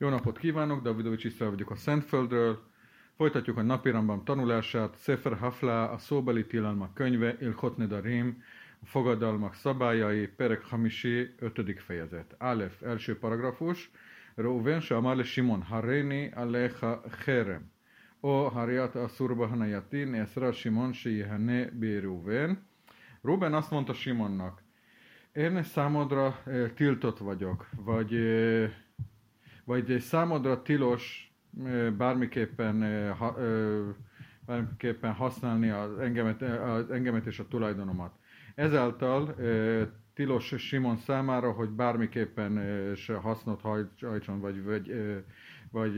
Jó napot kívánok, Davidovics Isztrál vagyok a Szentföldről. Folytatjuk a napirambam tanulását. Sefer Hafla, a szóbeli tilalmak könyve, Ilchot Nedarim, a fogadalmak szabályai, Perek Hamisi, 5. fejezet. Alef, első paragrafus. Reuven, Amale Simon, Haréni, Alecha, Cherem. O Hariat Asurba Hanayati, Neszra Simon, Sejehane, Béruven. Ruben azt mondta Simonnak, én számodra eh, tiltott vagyok, vagy eh, vagy számodra tilos bármiképpen, bármiképpen használni az engemet, az engemet és a tulajdonomat. Ezáltal tilos Simon számára, hogy bármiképpen se hasznot hajtson, vagy, vagy, vagy,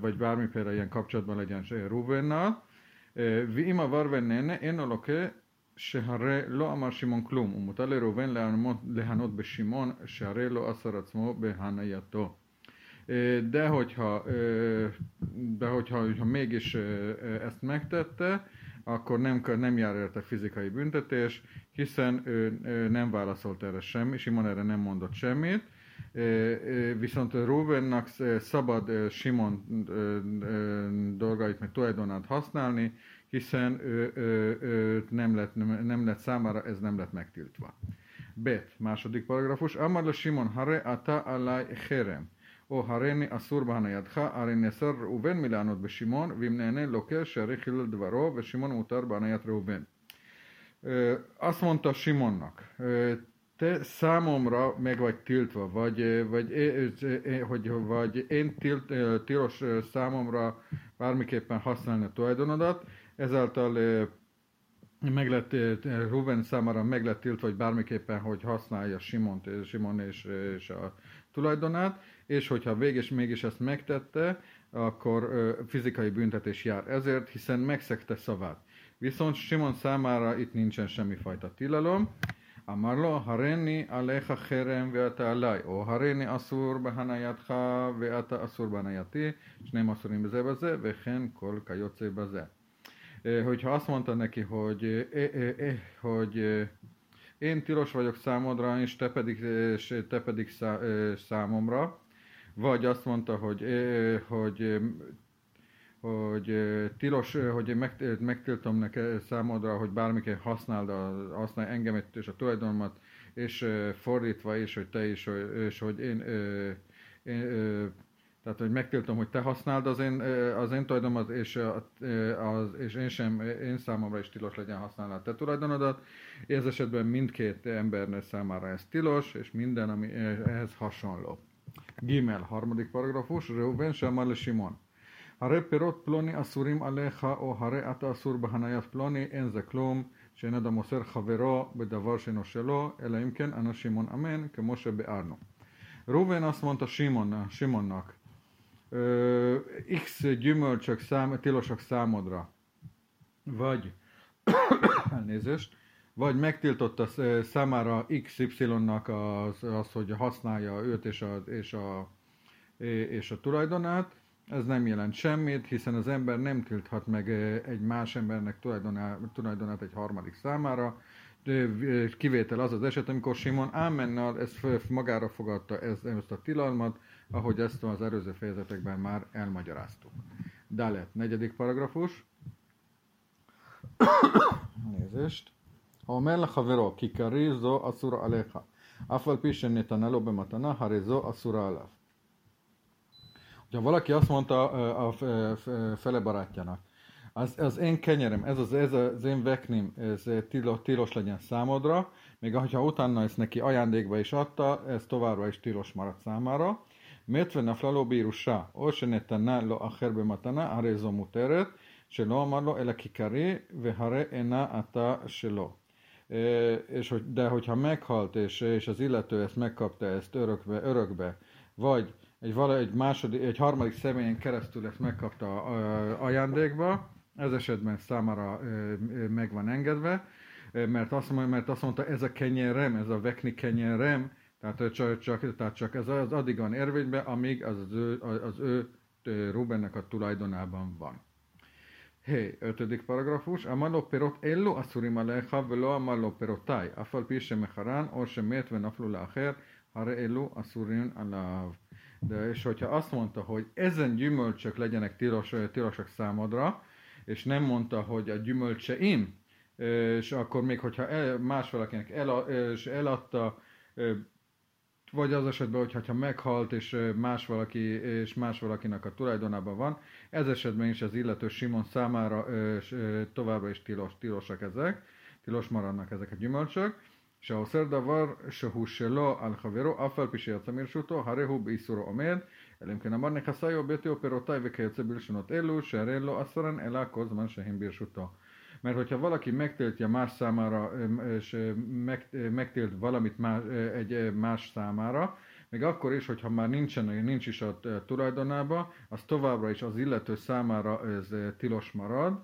vagy bármiféle ilyen kapcsolatban legyen Ruvennal. ואם עבר ביניהן, אין לו לוקה שהרי לא אמר שמעון כלום, ומותר לראובן להנות בשמעון, שהרי לא אסר עצמו בהנייתו. de hogyha, de hogyha, hogyha mégis ezt megtette, akkor nem, nem jár érte fizikai büntetés, hiszen ő, ő nem válaszolt erre semmi, Simon erre nem mondott semmit, viszont Rubennak szabad Simon dolgait, meg tulajdonát használni, hiszen ő, ő, ő nem, lett, nem lett számára, ez nem lett megtiltva. Bet, második paragrafus. Amar Simon, hare ata alai cherem. או הריני אסור בהנייתך, הרי נאסר ראובן מלענות בשמעון, ואם נהנה לוקה שהרי חילל דברו, ושמעון מותר בהניית ראובן. Azt mondta Simonnak, te számomra meg vagy tiltva, vagy, vagy, hogy, vagy én tilt, tilos számomra bármiképpen használni a tulajdonodat, ezáltal meg lett, Ruben számára meg lett tiltva, hogy bármiképpen, hogy használja Simont, Simon és, és a tulajdonát, és hogyha végig mégis ezt megtette, akkor fizikai büntetés jár ezért, hiszen megszegte szavát. Viszont Simon számára itt nincsen semmifajta tilalom. Amarlo, hareni alecha herem veata alai, o hareni asur behanayatha veata asur behanayati, és nem asurim beze beze, vehen kol kajoce beze. Hogyha azt mondta neki, hogy, eh, eh, eh, hogy én tilos vagyok számodra, és te pedig, és te pedig szá, számomra, vagy azt mondta, hogy, hogy hogy tilos, hogy meg, megtiltom neked számodra, hogy bármiként használd, a, használj engemet és a tulajdonomat, és fordítva is, hogy te is, és hogy én, én tehát, hogy megtiltom, hogy te használd az én, az én tulajdonomat, és, az, és én sem, én számomra is tilos legyen használni a te tulajdonodat. Ez esetben mindkét embernek számára ez tilos, és minden, ami ehhez hasonló. Gimel, harmadik paragrafus, Reuben שאמר לשמעון, הרי פירות פלוני אסורים עליך, או הרי אתה אסור בהניית פלוני, אין זה כלום, שאין אדם מוסר חברו בדבר שאינו שלו, אלא אם כן אנא שמעון אמן, כמו שביארנו. Ruben azt mondta Simon, Simonnak, X gyümölcsök szám, tilosak számodra, vagy elnézést, vagy megtiltotta számára XY-nak az, az, hogy használja őt és a, és, a, és a tulajdonát, ez nem jelent semmit, hiszen az ember nem tilthat meg egy más embernek tulajdonát, tulajdonát egy harmadik számára. Kivétel az az eset, amikor Simon Ámennal ezt magára fogadta ezt, ezt a tilalmat, ahogy ezt az előző fejezetekben már elmagyaráztuk. Dalet, negyedik paragrafus. Nézést. האומר לחברו, כי כרי זו אסורה עליך, אף על פי שנתנה לו במתנה, הרי זו אסורה עליו. Ha valaki azt mondta a fele barátjának, az, az én kenyerem, ez az, ez az én veknim, ez tilos, tilos legyen számodra, még ha utána ezt neki ajándékba is adta, ez továbbra is tilos maradt számára. מת ונפלה לו בירושה, או שנתנה לו אחר במתנה, הרי זו מותרת, שלא אמר לו אלא כיכרי, והרי אינה עתה שלו. és hogy, de hogyha meghalt, és, és az illető ezt megkapta ezt örökbe, örökbe vagy egy, vala, egy, második, egy harmadik személyen keresztül ezt megkapta ajándékba, ez esetben számára meg van engedve, mert azt, mert azt mondta, ez a kenyerem, ez a vekni kenyerem, tehát csak, csak, tehát csak ez az addig van érvényben, amíg az, az ő, az ő Rubennek a tulajdonában van. Hey, ötödik paragrafus, אמר לו פירות אלו אסורים עליך ולא אמר לו פירותיי, אף על פי שמחרן או שמת ונפלו לאחר, הרי אלו אסורים עליו. De és hogyha azt mondta, hogy ezen gyümölcsök legyenek tilos, tilosak számodra, és nem mondta, hogy a gyümölcseim, és akkor még hogyha el, más valakinek el, és eladta, vagy az esetben, hogyha meghalt, és más valaki, és más valakinek a tulajdonában van, ez esetben is az illető Simon számára továbbra is tilos, tilosak ezek, tilos maradnak ezek a gyümölcsök, שהאוסר דבר שהוא שלו על חברו, אף על פי שיצא מרשותו, הרי הוא באיסורו עומד, אלא אם כן אמר נכסיי או ביתי או פירותיי וכיוצא בלשונות אלו, שהרי לא אסרן אלא כל זמן שהם ברשותו. Mert hogyha valaki megtiltja más számára, és megtilt valamit más, egy más számára, még akkor is, hogyha már nincsen, nincs is a tulajdonába, az továbbra is az illető számára ez tilos marad,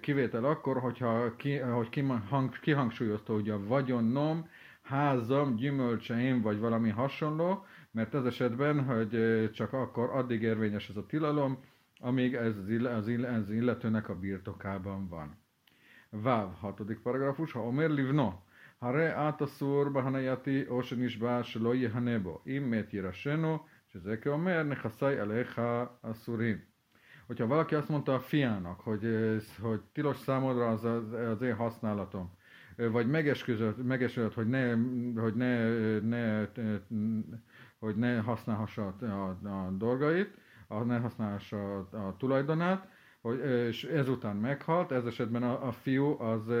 kivétel akkor, hogyha ki, hogy kihang, kihangsúlyozta, hogy a vagyonom, házam, gyümölcseim, vagy valami hasonló, mert ez esetben, hogy csak akkor addig érvényes ez a tilalom, amíg ez az illetőnek a birtokában van. Váv, hatodik paragrafus, ha omer livno, הרי את אסור בהנייתי או שנשבע שלא יהנה בו. אם מת יירשנו, שזה כאומר נכסי עליך אסורים hogyha valaki azt mondta a fiának, hogy, hogy tilos számodra az, az, az én használatom, vagy megesküdött, megesküdött hogy ne, hogy ne, ne, hogy ne használhassa a, a, a dolgait, a, ne használhassa a, a tulajdonát, hogy, és ezután meghalt, ez esetben a, a fiú az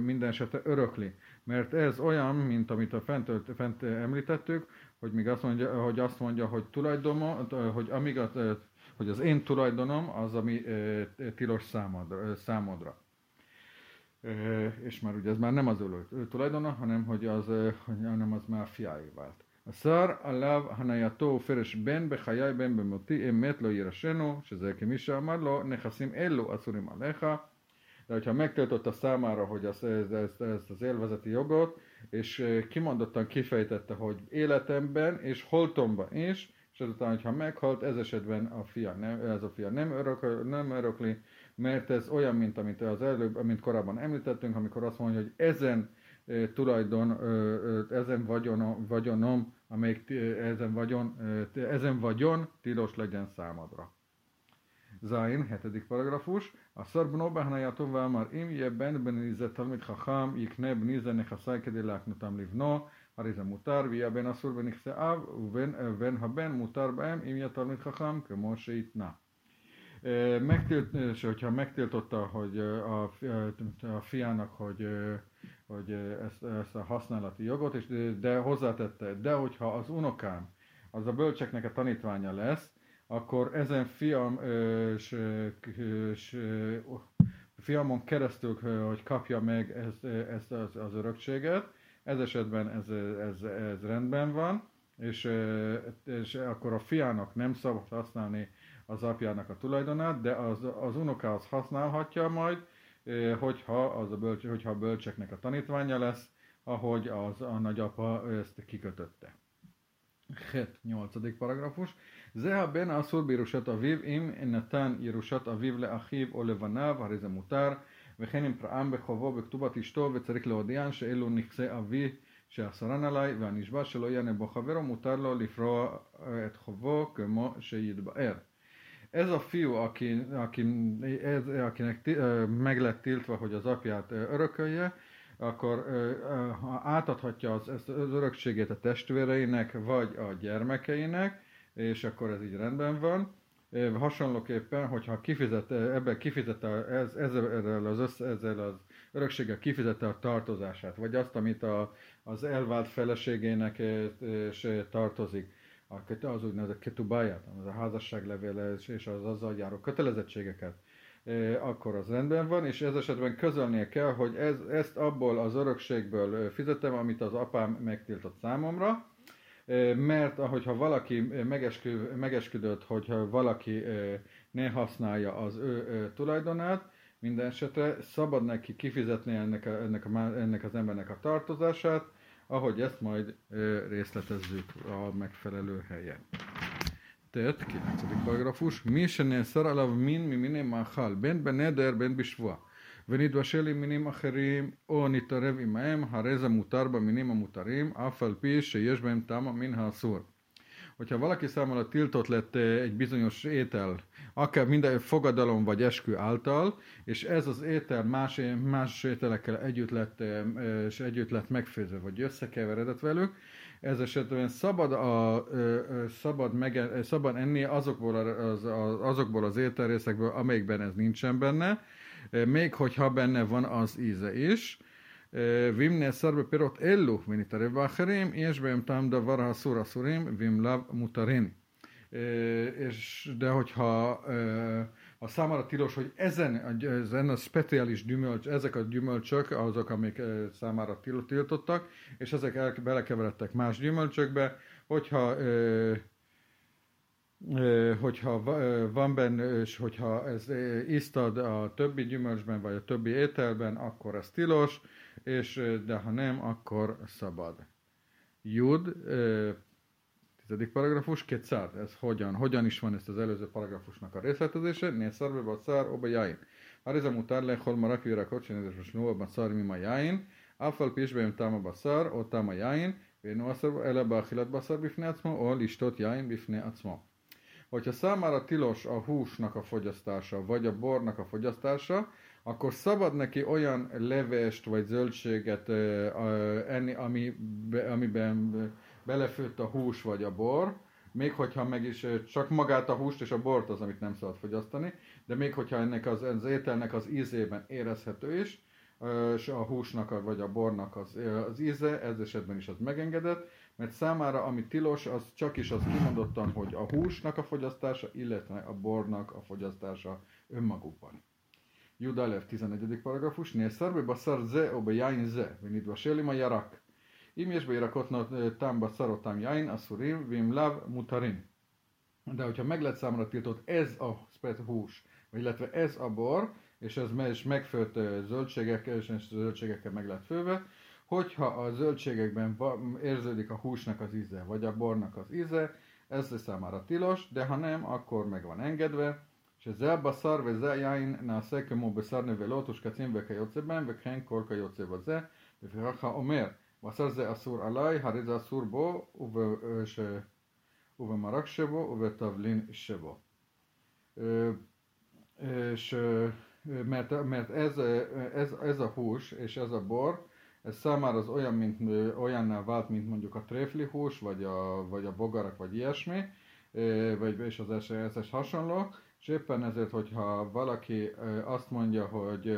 minden esetre örökli. Mert ez olyan, mint amit a fent, fent említettük, hogy még azt mondja, hogy azt mondja, hogy tulajdon, hogy amíg a hogy az én tulajdonom az, ami tilos számodra. számodra. És már ugye ez már nem az ő tulajdona, hanem hogy az, hanem az már fiáé vált. השר עליו הנייתו ופרש בן בחיי בן במותי אמת לא יירשנו, שזה כמי שאמר לו, נכסים אלו אסורים עליך. De hogyha megtiltotta számára, hogy ezt, ezt, ezt, ezt az élvezeti jogot, és kimondottan kifejtette, hogy életemben és holtomban is, és azután, hogyha meghalt, ez esetben a fia nem, ez a fia nem, örök, nem örökli, mert ez olyan, mint amit az előbb, amit korábban említettünk, amikor azt mondja, hogy ezen e, tulajdon, e, ezen vagyon, vagyonom, amelyik ezen vagyon, e, ezen vagyon tilos legyen számadra. Zain, hetedik paragrafus. A szarbno בהניתו ואמר אם יהיה בן בן זה תלמיד חכם יקנה בני זה נכסי כדי להקנותם לבנו הרי זה מותר, ויהיה בן אסור בנכסי אב, ובן הבן mutár בהם, אם יהיה תלמיד חכם, כמו שיתנה. Megtilt, és hogyha megtiltotta, hogy a, a fiának, hogy, hogy ezt, ezt a használati jogot, és, de hozzátette, de hogyha az unokám, az a bölcseknek a tanítványa lesz, akkor ezen fiam, és, és, fiamon keresztül, hogy kapja meg ezt, ezt az, az örökséget, ez esetben ez, ez, ez rendben van, és, és akkor a fiának nem szabad használni az apjának a tulajdonát, de az, az unokához használhatja majd, hogyha, az a bölcs, hogyha a bölcseknek a tanítványa lesz, ahogy az a nagyapa ezt kikötötte. 8. paragrafus. זה הבן האסור בירושת אביו אם נתן ירושת אביו לאחיו או לבניו, הרי זה מותר, וכן אם פרעם בחובו בכתובת אשתו וצריך להודיען שאלו נכסי אבי שאסרן עליי והנשבע שלא יענה בו חברו מותר לו לפרוע את חובו כמו שיתבאר. Ez a fiú, aki, aki, ez, akinek meg lett tiltva, hogy az apját örökölje, akkor ha átadhatja az, ezt az örökségét a testvéreinek, vagy a gyermekeinek, és akkor ez így rendben van, Hasonlóképpen, hogyha kifizet, ebben kifizette ez, ezzel, az össze, ezzel az örökséggel kifizette a tartozását, vagy azt, amit a, az elvált feleségének és tartozik, az úgynevezett ketubáját, az a házasságlevél és az azzal járó kötelezettségeket, akkor az rendben van, és ez esetben közölnie kell, hogy ez, ezt abból az örökségből fizetem, amit az apám megtiltott számomra, mert ahogyha valaki megeskü, megesküdött, hogyha valaki ne használja az ő tulajdonát, minden esetre szabad neki kifizetni ennek, a, ennek, a, ennek az embernek a tartozását, ahogy ezt majd részletezzük a megfelelő helyen. Tehát, 9. paragrafus, mi se nészer alav min mi miné máhal, ben beneder, ben bisvua. ונתבשל עם מינים אחרים או נתערב עמהם, הרי זה מותר במינים המותרים, אף על פי שיש בהם טעם המין האסור. Hogyha valaki számára tiltott lett egy bizonyos étel, akár minden fogadalom vagy eskü által, és ez az étel más, más ételekkel együtt lett, és együtt lett megfőzve, vagy összekeveredett velük, ez esetben szabad, a, szabad, mege, szabad enni azokból az, az, azokból az ételrészekből, amelyikben ez nincsen benne, még hogyha benne van az íze is. ואם נאסר בפירות אלו ונתערב באחרים, יש בהם טעם דבר אסור אסורים, ואם לאו מותרים. És de hogyha a számára tilos, hogy ezen, ezen a speciális gyümölcs, ezek a gyümölcsök azok, amik számára tiltottak, és ezek belekeveredtek más gyümölcsökbe, hogyha hogyha van benne, és hogyha ez isztad a többi gyümölcsben, vagy a többi ételben, akkor ez tilos, és de ha nem, akkor szabad. Jud, tizedik paragrafus, kétszer, ez hogyan, hogyan is van ezt az előző paragrafusnak a részletezése, nél szarbe bacár, oba jain. Ariza mutár lehol marak virakot, csinálás most nuva bacár, mi ma jain, afal pisbeim táma bacár, o táma jain, ואינו אסר אלא באכילת בשר בפני עצמו, או לשתות יין בפני עצמו. Hogyha számára tilos a húsnak a fogyasztása, vagy a bornak a fogyasztása, akkor szabad neki olyan levest vagy zöldséget enni, ami, amiben belefőtt a hús vagy a bor, még hogyha meg is csak magát a húst és a bort az, amit nem szabad fogyasztani, de még hogyha ennek az, az ételnek az ízében érezhető is, és a húsnak vagy a bornak az, az íze, ez esetben is az megengedett, mert számára ami tilos, az csak is az kimondottan, hogy a húsnak a fogyasztása, illetve a bornak a fogyasztása önmagukban. Jud Alef, 11. paragrafus, Nészar be baszar ze, obe jain ze, venidva selima jarak. Im és beirakotna tám baszarot tám jain, aszurim, vim lav mutarim. De hogyha meg lett számra tiltott ez a spet hús, vagy illetve ez a bor, és ez is megfőtt zöldségekkel, és zöldségekkel meg lett főve, hogyha a zöldségekben érződik a húsnak az íze, vagy a bornak az íze, ez számára tilos, de ha nem, akkor meg van engedve, שזה הבשר וזה היין נעשה כמו בשר נבלות ושקצים וכיוצא בהם וכן כל כיוצא בזה. לפיכך האומר, בשר זה אסור עליי, הרי זה אסור בו ובש... ובמרק שבו ובתבלין שבו. Mert ez, a hús és ez a bor, ez számára az olyan, mint, olyanná vált, mint mondjuk a vagy, és az SS hasonló, és éppen ezért, hogyha valaki azt mondja, hogy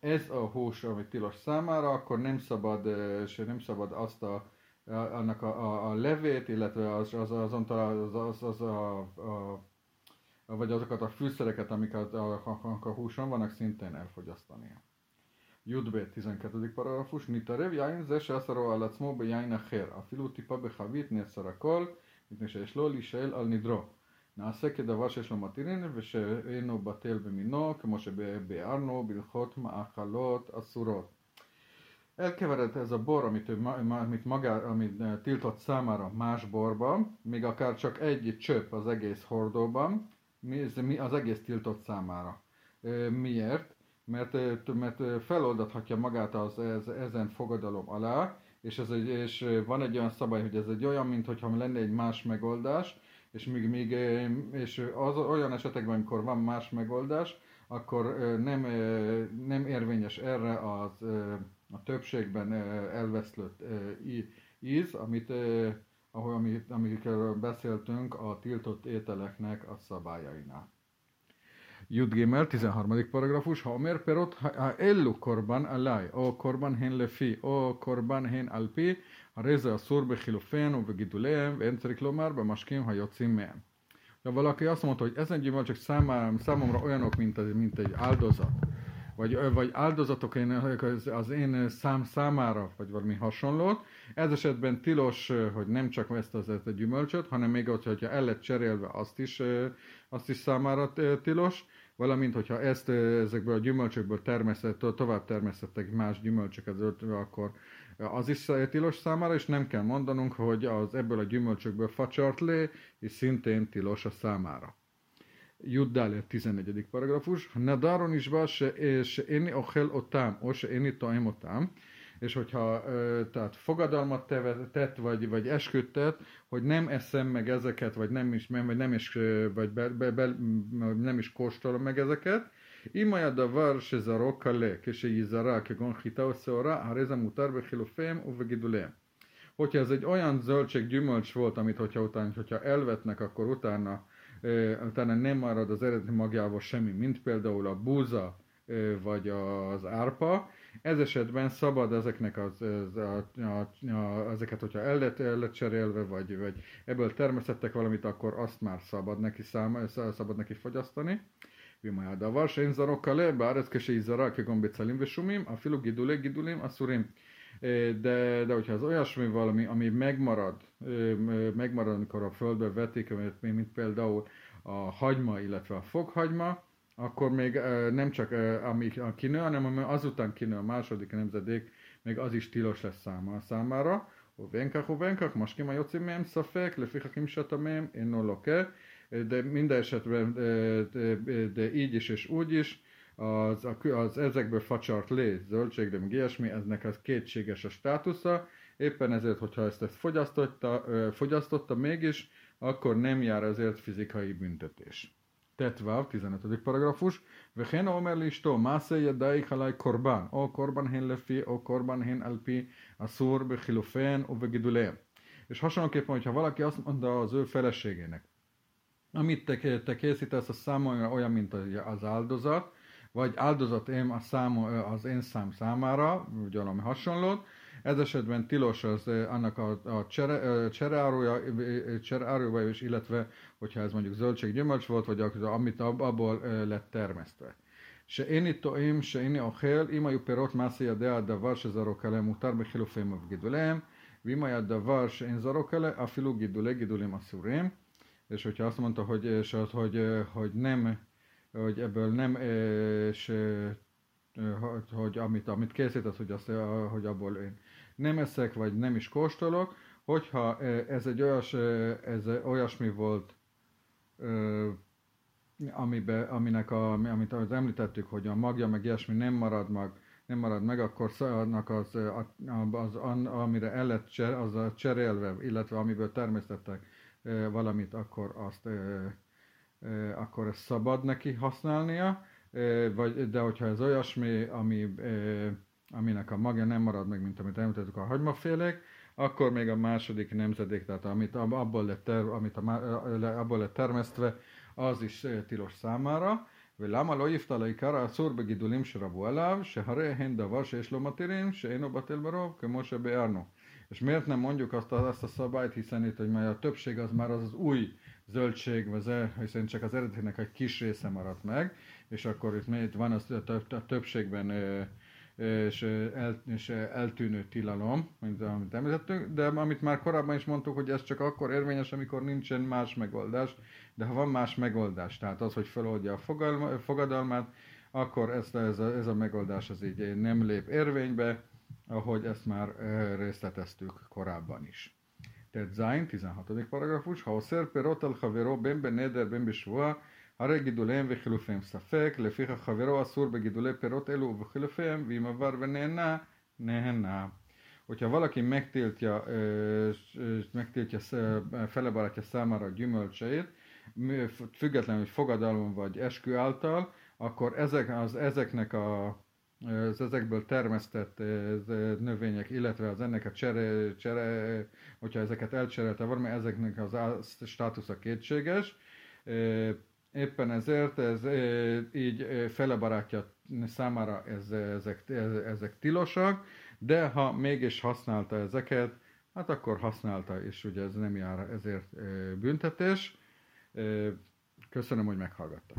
ez a hús, ami tilos számára, akkor nem szabad, és nem szabad azt a, annak a, a, a levét, illetve az, az, azon az, az, az a, a, vagy azokat a fűszereket, amik a, a, a, a húson vannak, szintén elfogyasztania. י"ב, 12 פרגרפוש, נתערב יין זה שאסרו על עצמו ביין אחר, אפילו טיפה בחבית נאסר הכל, מפני שיש לו להישאל על נדרו. נעשה כדבר שיש לו מתירין ושאינו בטל במינו, כמו שביארנו בהלכות מאכלות אסורות. Elkeveredett ez a bor, amit, amit, magá, amit tiltott számára más borba, még akár csak egy csöpp az egész hordóban, mi az egész tiltott számára. Miért? Mert, mert feloldathatja magát az, ez, ezen fogadalom alá, és, ez egy, és van egy olyan szabály, hogy ez egy olyan, mintha lenne egy más megoldás, és még, még és az olyan esetekben, amikor van más megoldás, akkor nem, nem érvényes erre az a többségben elveszlött íz, amit, ahol, amit, amikről beszéltünk a tiltott ételeknek a szabályainál. Jud Gimel, 13. paragrafus, ha omer perot ellu korban alaj, o korban hen lefi, o korban hen alpi, הרי זה אסור בחילופיהם ובגידוליהם, ואין צריך לומר במשקים היוצאים מהם. De valaki azt mondta, hogy ezen gyümölcsök számomra, számomra olyanok, mint, az, mint egy áldozat, vagy, vagy áldozatok én, az, én szám számára, vagy valami hasonlót. Ez esetben tilos, hogy nem csak ezt az ezt a gyümölcsöt, hanem még hogyha el lett cserélve, azt is, azt is számára tilos, valamint, hogyha ezt ezekből a gyümölcsökből termesztett, tovább termesztettek más gyümölcsöket, akkor az is tilos számára, és nem kell mondanunk, hogy az ebből a gyümölcsökből facsart lé, és szintén tilos a számára. Juddál 14. paragrafus. Nadaron is se, se éni ochel otám, o se éni toim otám, és hogyha tehát fogadalmat tett, vagy, vagy esküdt tett, hogy nem eszem meg ezeket, vagy nem is, vagy nem is, vagy be, be, be, nem is kóstolom meg ezeket, אם היה דבר שזרעו קלה כשיזרע כגון חיטה או שעורה, הרי זה מותר בחילופיהם ובגידוליהם. Hogyha ez egy olyan zöldség, gyümölcs volt, amit hogyha, utána, hogyha elvetnek, akkor utána, utána nem marad az eredeti magjával semmi, mint például a búza, vagy az árpa. Ez esetben szabad ezeknek az, az, a, a, a, ezeket, hogyha el lett, el lett cserélve, vagy, vagy ebből termesztettek valamit, akkor azt már szabad neki, szám, szabad neki fogyasztani. ואם היה דבר שאין זרעו קלה בארץ כשיזרע כגון בצלים ושומים, אפילו גידולי גידולים אסורים. De, de hogyha az olyasmi valami, ami megmarad, megmarad, amikor a földbe vetik, mint például a hagyma, illetve a foghagyma, akkor még nem csak ami kinő, hanem ami azután kinő a második nemzedék, még az is tilos lesz száma, számára. ובין כך most ki ma יוצאים מהם ספק, לפיכך אם שאתה מהם אינו לוקה, de minden esetben de, de, de így is és úgy is, az, az ezekből facsart léz, zöldségrim, ilyesmi, eznek az kétséges a státusza, éppen ezért, hogyha ezt, ezt fogyasztotta, fogyasztotta mégis, akkor nem jár azért fizikai büntetés. Tetváv, 15. paragrafus. Vehen omer listó, másze jadai halaj korban, o korban hen lefi, o korban hen alpi, asszúr, bechilufen, o begidulé. És hasonlóképpen, hogyha valaki azt mondta az ő feleségének, amit te, te készítesz, a száma olyan, mint az áldozat, vagy áldozat én a szám, az én szám számára, vagy valami hasonlót, ez esetben tilos az annak a, a csere, csereárója, csereárója is, illetve hogyha ez mondjuk zöldség gyümölcs volt, vagy amit abból lett termesztve. שאיני טועים, שאיני אוכל, אם היו פירות מעשה ידי הדבר שזרוק עליהם מותר בחילופיהם ובגידוליהם, ואם היה דבר שאין זרוק עליהם, אפילו גידולי גידולים אסורים. És hogyha azt mondta, hogy, és az, hogy, hogy nem, hogy ebből nem, és hogy, hogy amit, amit készített, hogy, azt, hogy abból én nem eszek, vagy nem is kóstolok, hogyha ez egy olyas, ez olyasmi volt, amibe, aminek a, amit az említettük, hogy a magja meg ilyesmi nem marad mag, nem marad meg, akkor annak az, az, az amire el lett cser, az a cserélve, illetve amiből termesztettek valamit, akkor azt akkor ezt szabad neki használnia, vagy, de hogyha ez olyasmi, ami, aminek a magja nem marad meg, mint amit említettük a hagymafélék, akkor még a második nemzedék, tehát amit abból lett, ter, amit a, abból lett termesztve, az is tilos számára. ולמה לא יפתע לעיקר האסור בגידולים שרבו עליו, שהרי הן דבר שיש לו מתירים, שאינו בטל ברוב, כמו שביארנו. És miért nem mondjuk azt a, azt a szabályt, hiszen itt, hogy a többség az már az, az új zöldség, hiszen csak az eredetének egy kis része maradt meg, és akkor itt, van az a, több, a többségben és, el, és eltűnő tilalom, mint amit említettünk, de amit már korábban is mondtuk, hogy ez csak akkor érvényes, amikor nincsen más megoldás, de ha van más megoldás, tehát az, hogy feloldja a fogadalmát, akkor ez, ez, a, ez a megoldás az így nem lép érvénybe, ahogy ezt már részleteztük korábban is. Tehát Zain, 16. paragrafus, ha oszer perot al havero ben beneder ben בשבועה, הרי גידוליהם וחילופיהם ספק, לפיכך חברו אסור בגידולי פירות אלו ובחילופיהם, ואם עבר ונהנה, נהנה. Hogyha valaki megtiltja, megtiltja fele barátja számára a gyümölcseit, függetlenül, hogy fogadalom vagy eskü által, akkor ezek, az, ezeknek a az ezekből termesztett növények, illetve az ennek a csere, csere hogyha ezeket elcserélte valami, ezeknek az státusza kétséges. Éppen ezért ez így fele barátja számára ez, ezek, ezek tilosak, de ha mégis használta ezeket, hát akkor használta, és ugye ez nem jár ezért büntetés. Köszönöm, hogy meghallgattak.